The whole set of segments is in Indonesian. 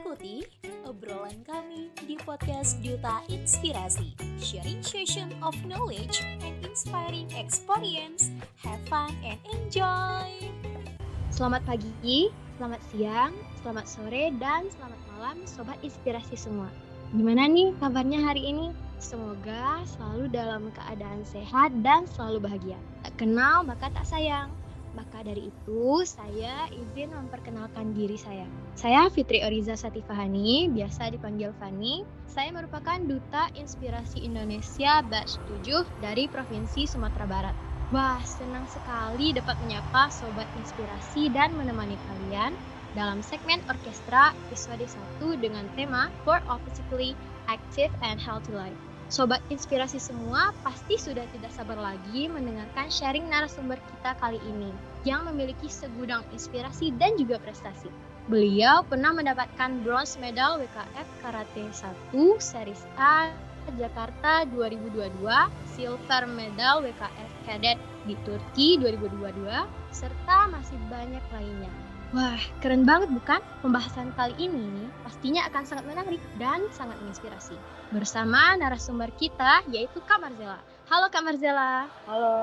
Ikuti obrolan kami di podcast Duta Inspirasi, sharing session of knowledge and inspiring experience. Have fun and enjoy! Selamat pagi, selamat siang, selamat sore, dan selamat malam Sobat Inspirasi semua. Gimana nih kabarnya hari ini? Semoga selalu dalam keadaan sehat dan selalu bahagia. Tak kenal maka tak sayang. Maka dari itu, saya izin memperkenalkan diri saya. Saya Fitri Oriza Satifahani, biasa dipanggil Fani. Saya merupakan Duta Inspirasi Indonesia Batch 7 dari Provinsi Sumatera Barat. Wah, senang sekali dapat menyapa Sobat Inspirasi dan menemani kalian dalam segmen orkestra episode 1 dengan tema For Physically Active and Healthy Life. Sobat inspirasi semua pasti sudah tidak sabar lagi mendengarkan sharing narasumber kita kali ini yang memiliki segudang inspirasi dan juga prestasi. Beliau pernah mendapatkan bronze medal WKF Karate 1 Series A Jakarta 2022, silver medal WKF Cadet di Turki 2022, serta masih banyak lainnya. Wah, keren banget bukan? Pembahasan kali ini pastinya akan sangat menarik dan sangat menginspirasi. Bersama narasumber kita yaitu Kak Marzela. Halo Kak Marzela. Halo.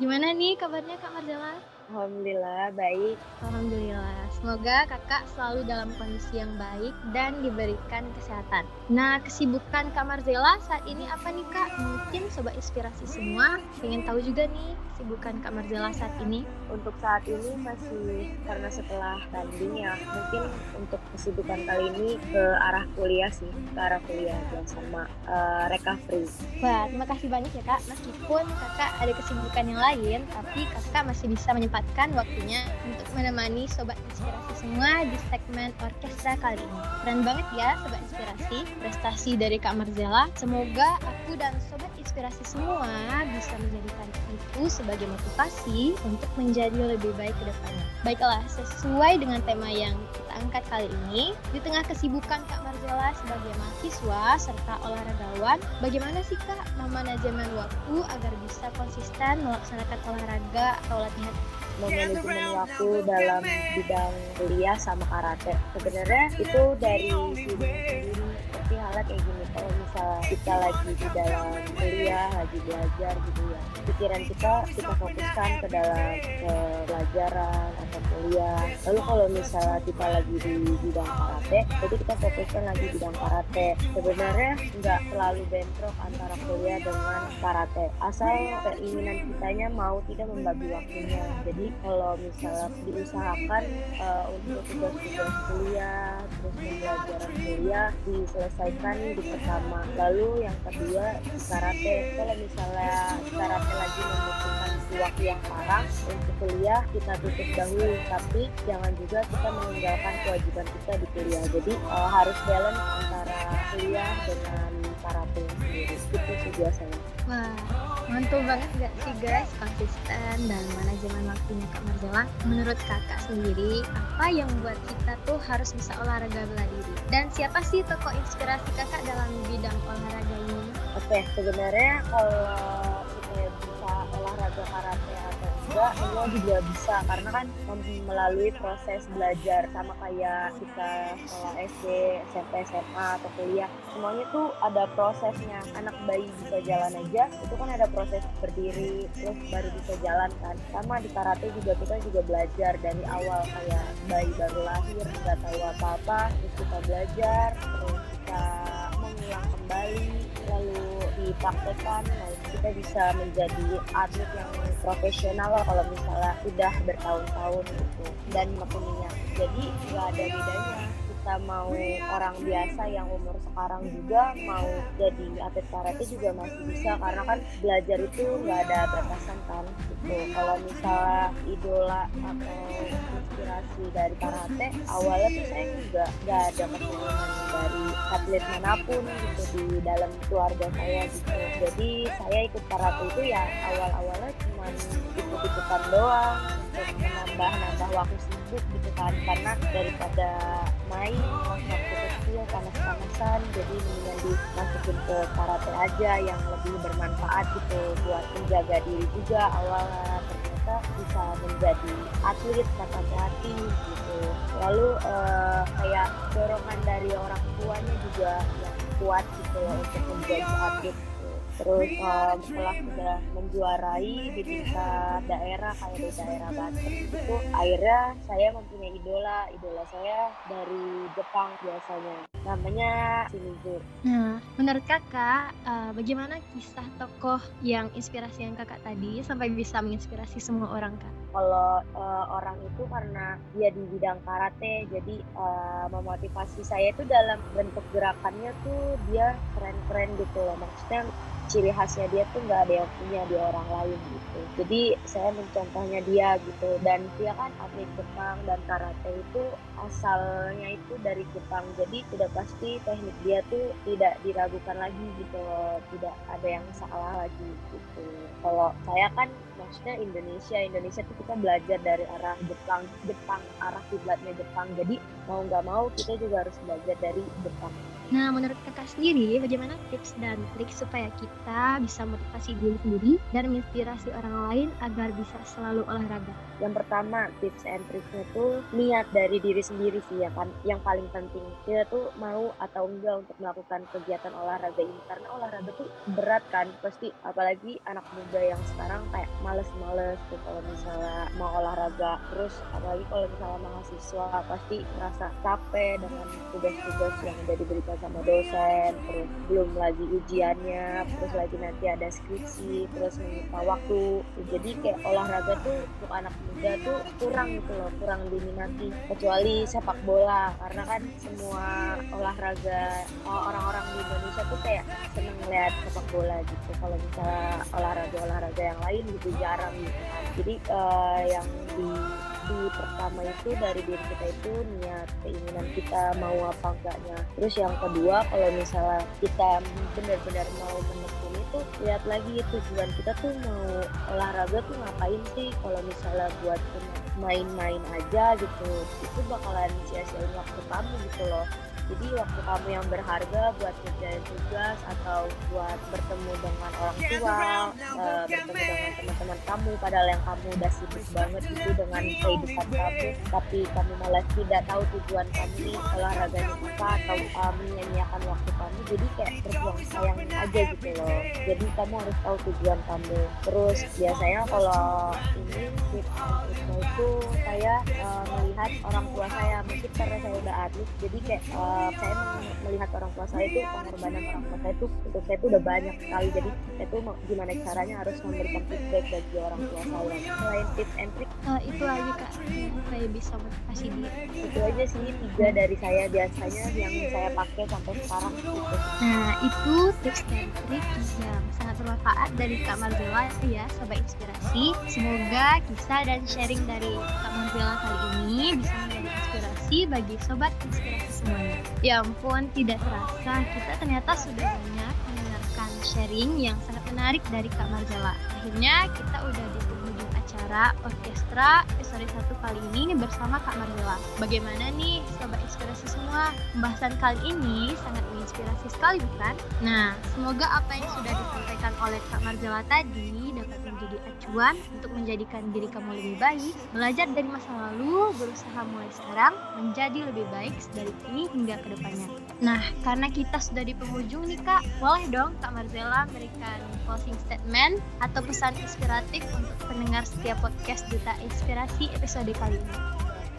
Gimana nih kabarnya Kak Marzela? Alhamdulillah baik. Alhamdulillah. Semoga kakak selalu dalam kondisi yang baik dan diberikan kesehatan. Nah, kesibukan Kak Marzela saat ini apa nih Kak? Mungkin sobat inspirasi semua pengen tahu juga nih kesibukan Kak Marzela saat ini. Untuk saat ini masih karena setelah tanding ya, mungkin untuk kesibukan kali ini ke arah kuliah sih, ke arah kuliah dan sama uh, recovery. Wah, terima kasih banyak ya Kak. Meskipun kakak ada kesibukan yang lain, tapi kakak masih bisa menyempatkan waktunya untuk menemani sobat inspirasi semua di segmen orkestra kali ini. Keren banget ya sobat inspirasi, prestasi dari Kak Marzela. Semoga aku dan sobat inspirasi semua bisa menjadikan itu sebagai motivasi untuk menjadi lebih baik ke depannya. Baiklah, sesuai dengan tema yang kita angkat kali ini, di tengah kesibukan Kak Marzela sebagai mahasiswa serta olahragawan, bagaimana sih Kak memanajemen waktu agar bisa konsisten melaksanakan olahraga atau latihan memanajemen waktu dalam bidang kuliah sama karate. Sebenarnya itu dari diri sendiri halnya kayak gini kalau misalnya kita lagi di dalam kuliah lagi belajar gitu ya pikiran kita kita fokuskan ke dalam ke pelajaran atau kuliah. Lalu kalau misalnya kita lagi di bidang karate jadi kita fokuskan lagi bidang karate. Sebenarnya nggak terlalu bentrok antara kuliah dengan karate asal keinginan kitanya mau tidak membagi waktunya. Jadi kalau misalnya diusahakan uh, untuk tugas-tugas kuliah terus pembelajaran kuliah diselesaikan di pertama. Lalu yang kedua karate. Kalau misalnya karate lagi membutuhkan waktu yang parah untuk kuliah kita tutup dahulu. Tapi jangan juga kita meninggalkan kewajiban kita di kuliah. Jadi uh, harus balance antara kuliah dengan karate sendiri itu sih biasanya Wah, mantul banget gak sih guys konsisten dan manajemen waktunya Kak Marzela? Menurut kakak sendiri, apa yang membuat kita tuh harus bisa olahraga bela diri? Dan siapa sih tokoh inspirasi kakak dalam bidang olahraga ini? Oke, sebenarnya kalau enggak, semua juga bisa karena kan melalui proses belajar sama kayak kita sekolah SD, SMP, SMA atau kuliah, semuanya tuh ada prosesnya. Anak bayi bisa jalan aja, itu kan ada proses berdiri, terus baru bisa jalan kan. Sama di karate juga kita juga belajar dari awal kayak bayi baru lahir nggak tahu apa-apa, terus kita belajar, terus kita mengulang kembali, lalu dipraktekkan, lalu kita bisa menjadi atlet yang profesional lah kalau misalnya sudah bertahun-tahun gitu dan menekuninya. Jadi nggak ada bedanya kita mau orang biasa yang umur sekarang juga mau jadi atlet karate juga masih bisa karena kan belajar itu nggak ada batasan kan gitu kalau misalnya idola atau inspirasi dari karate awalnya tuh saya juga nggak ada keturunan dari atlet mana pun gitu di dalam keluarga saya gitu. Jadi saya ikut karate itu ya awal-awalnya cuma ikut-ikutan doang untuk menambah-nambah waktu sibuk gitu kan. Karena daripada main waktu kecil panas-panasan jadi mendingan dimasukin ke karate aja yang lebih bermanfaat gitu buat menjaga diri juga awalnya kita bisa menjadi atlet kata pelatih gitu. Lalu uh, kayak dorongan dari orang tuanya juga yang kuat gitu ya untuk menjadi atlet terus um, setelah sudah menjuarai di tingkat daerah kayak di daerah Banten itu akhirnya saya mempunyai idola. Idola saya dari Jepang biasanya. Namanya Shimizu nah menurut kakak uh, bagaimana kisah tokoh yang inspirasi yang kakak tadi sampai bisa menginspirasi semua orang kak? Kalau uh, orang itu karena dia di bidang karate jadi uh, memotivasi saya itu dalam bentuk gerakannya tuh dia keren-keren gitu loh. Maksudnya ciri khasnya dia tuh nggak ada yang punya di orang lain gitu. Jadi saya mencontohnya dia gitu. Dan dia kan atlet Jepang dan karate itu asalnya itu dari Jepang. Jadi sudah pasti teknik dia tuh tidak diragukan lagi gitu tidak ada yang salah lagi gitu. Kalau saya kan maksudnya Indonesia. Indonesia tuh kita belajar dari arah Jepang. Jepang arah kiblatnya Jepang. Jadi mau nggak mau kita juga harus belajar dari Jepang Nah, menurut kakak sendiri, bagaimana tips dan trik supaya kita bisa motivasi diri sendiri dan menginspirasi orang lain agar bisa selalu olahraga? Yang pertama, tips and triknya tuh niat dari diri sendiri sih ya kan. Yang paling penting, kita tuh mau atau enggak untuk melakukan kegiatan olahraga ini. Karena olahraga tuh berat kan, pasti apalagi anak muda yang sekarang kayak males-males tuh kalau misalnya mau olahraga. Terus apalagi kalau misalnya mahasiswa pasti merasa capek dengan tugas-tugas yang udah diberikan sama dosen terus belum lagi ujiannya terus lagi nanti ada skripsi terus menyita waktu. Jadi kayak olahraga tuh untuk anak muda tuh kurang gitu loh kurang diminati. Kecuali sepak bola karena kan semua olahraga orang-orang di Indonesia tuh kayak seneng lihat sepak bola gitu. Kalau misalnya olahraga olahraga yang lain gitu jarang gitu kan. Jadi uh, yang di di pertama itu dari diri kita itu niat keinginan kita mau apa enggaknya. Terus yang kedua kalau misalnya kita benar-benar mau menekuni itu lihat lagi tujuan kita tuh mau olahraga tuh ngapain sih? Kalau misalnya buat main-main aja gitu itu bakalan sia-siain waktu kamu gitu loh jadi waktu kamu yang berharga buat kerjain tugas atau buat bertemu dengan orang tua uh, bertemu dengan teman-teman kamu padahal yang kamu udah sibuk banget itu dengan kehidupan kamu tapi kamu malah tidak tahu tujuan kamu nih olahraganya apa atau uh, menyanyiakan waktu kamu. Jadi kayak terbuang sayang aja gitu loh. jadi kamu harus tahu tujuan kamu. Terus biasanya kalau ini tips itu saya uh, melihat orang tua saya mungkin karena saya udah atlet jadi kayak uh, uh, saya melihat orang tua saya itu pengorbanan orang tua saya itu untuk saya itu udah banyak sekali. Jadi saya itu gimana caranya harus memberikan feedback bagi orang tua saya. Selain tips and trick uh, itu lagi kak supaya bisa motivasi diri itu aja sih tiga dari saya biasanya yang saya pakai sampai sekarang gitu. nah itu tips dan trik yang sangat bermanfaat dari Kak Marbella ya sobat inspirasi. Semoga kisah dan sharing dari Kak Marbella kali ini bisa menjadi inspirasi bagi sobat inspirasi semuanya Ya ampun, tidak terasa kita ternyata sudah banyak mendengarkan sharing yang sangat menarik dari Kak Marjala. Akhirnya kita udah di penghujung acara orkestra episode 1 kali ini bersama Kak Marjala. Bagaimana nih Sobat Inspirasi semua? Pembahasan kali ini sangat menginspirasi sekali bukan? Nah, semoga apa yang sudah disampaikan oleh Kak Marjala tadi dapat menjadi acuan untuk menjadikan diri kamu lebih baik, belajar dari masa lalu, berusaha mulai sekarang menjadi lebih baik dari ini hingga ke depannya. Nah, karena kita sudah di penghujung nih Kak, boleh dong Kak Marzela memberikan closing statement atau pesan inspiratif untuk pendengar setiap podcast Duta Inspirasi episode kali ini.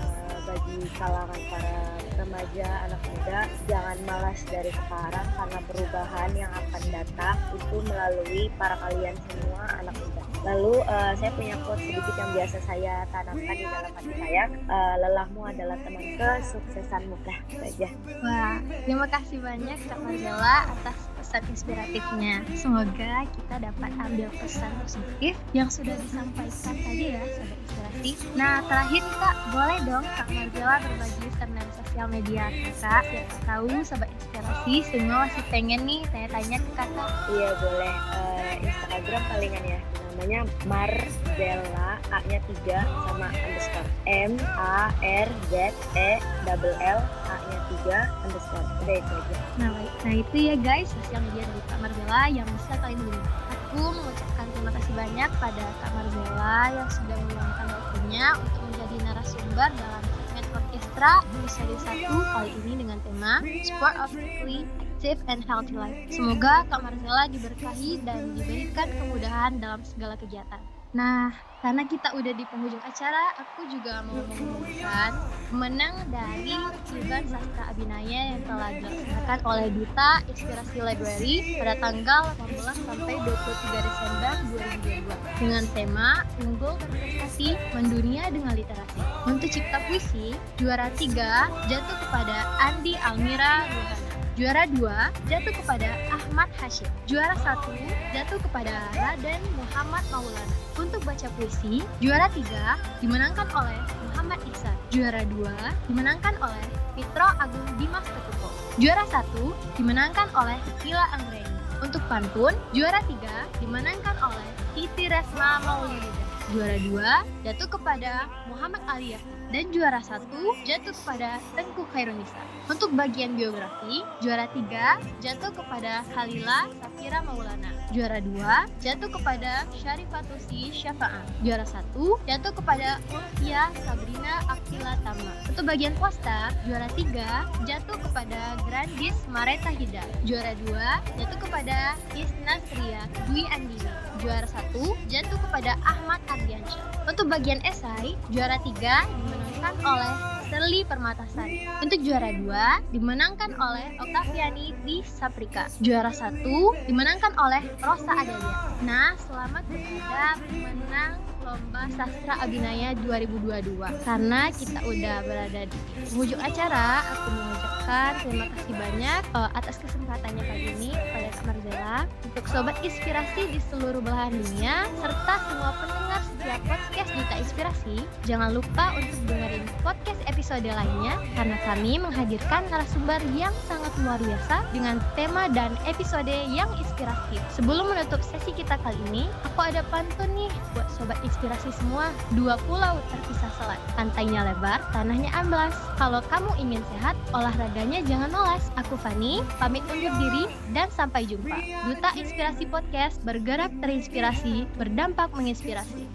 Uh, bagi kalangan para remaja, anak muda, jangan malas dari sekarang karena perubahan yang akan datang itu melalui para kalian semua anak muda. Lalu uh, saya punya quote sedikit yang biasa saya tanamkan di dalam hati saya, uh, lelahmu adalah teman kesuksesanmu. Nah, itu aja. Wah, terima kasih banyak Kak Marjela atas pesan inspiratifnya. Semoga kita dapat ambil pesan positif yang sudah disampaikan tadi ya, Sobat Inspirasi. Nah, terakhir Kak, boleh dong Kak Marjela berbagi username sosial media kakak biar tahu Sobat Inspirasi semua masih pengen nih tanya-tanya ke kakak. Iya, boleh. Uh, Instagram palingan ya namanya Marzella A-nya 3 sama underscore. M A R Z E double L A-nya 3 underscore. Udah itu aja. Nah, nah itu ya guys. Sosial media dari Kak Marzella yang bisa kalian gunakan Aku mengucapkan terima kasih banyak pada Kak Marzela yang sudah meluangkan waktunya untuk menjadi narasumber dalam segmen orkestra episode 1 kali ini dengan tema Sport of Clean Active and Healthy Life. Semoga Kak Marzela diberkahi dan diberikan kemudahan dalam segala kegiatan. Nah, karena kita udah di penghujung acara, aku juga mau mengumumkan pemenang dari event Sastra Abinaya yang telah dilaksanakan oleh Duta Inspirasi Library pada tanggal 18 sampai 23 Desember 2022 dengan tema Unggul Berprestasi Mendunia dengan Literasi. Untuk cipta puisi, juara 3 jatuh kepada Andi Almira Ruhana. Juara 2 jatuh kepada Ahmad Hashim. Juara 1 jatuh kepada Raden Muhammad Maulana. Untuk baca puisi, juara 3 dimenangkan oleh Muhammad Ihsan. Juara 2 dimenangkan oleh Fitro Agung Dimas Teguh. Juara 1 dimenangkan oleh Vila Anggreni. Untuk pantun, juara 3 dimenangkan oleh Siti Resma Maulida. Juara 2 jatuh kepada Muhammad Ali Yasin dan juara satu jatuh kepada Tengku Khairunisa. Untuk bagian biografi, juara tiga jatuh kepada Halila Safira Maulana. Juara dua jatuh kepada Syarifatusi Syafa'ah. Juara satu jatuh kepada Ulfia Sabrina Akila Tama. Untuk bagian poster, juara tiga jatuh kepada Grandis Mareta Hida. Juara dua jatuh kepada Isna Sria Dwi Andini. Juara satu jatuh kepada Ahmad Ardiansyah. Untuk bagian esai, juara tiga dimenangkan oleh Serli Permatasari. Untuk juara dua dimenangkan oleh Octaviani di Saprika. Juara satu dimenangkan oleh Rosa Adalia. Nah, selamat kepada pemenang Lomba Sastra Abinaya 2022. Karena kita udah berada di ujung acara, aku mengucapkan terima kasih banyak uh, atas kesempatannya pagi ini pada Kak untuk sobat inspirasi di seluruh belahan dunia serta semua pendengar setiap podcast Duta Inspirasi. Jangan lupa untuk dengerin podcast episode lainnya karena kami menghadirkan narasumber yang sangat luar biasa dengan tema dan episode yang inspiratif. Sebelum menutup sesi kita kali ini, aku ada pantun nih buat sobat inspirasi semua. Dua pulau terpisah selat, pantainya lebar, tanahnya amblas. Kalau kamu ingin sehat, olahraganya jangan malas. Aku Fani, pamit undur diri dan sampai jumpa. Duta Inspirasi Podcast bergerak terinspirasi, berdampak menginspirasi.